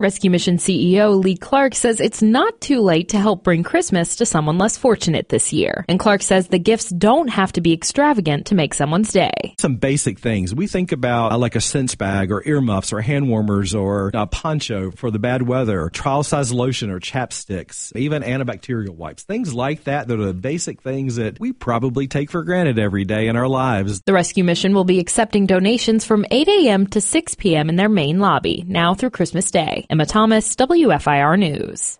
Rescue Mission CEO Lee Clark says it's not too late to help bring Christmas to someone less fortunate this year. And Clark says the gifts don't have to be extravagant to make someone's day. Some basic things. We think about uh, like a sense bag or earmuffs or hand warmers or a poncho for the bad weather, trial size lotion or chapsticks, even antibacterial wipes. Things like that that are the basic things that we probably take for granted every day in our lives. The Rescue Mission will be accepting donations from 8 a.m. to 6 p.m. in their main lobby, now through Christmas Day. Emma Thomas, WFIR News.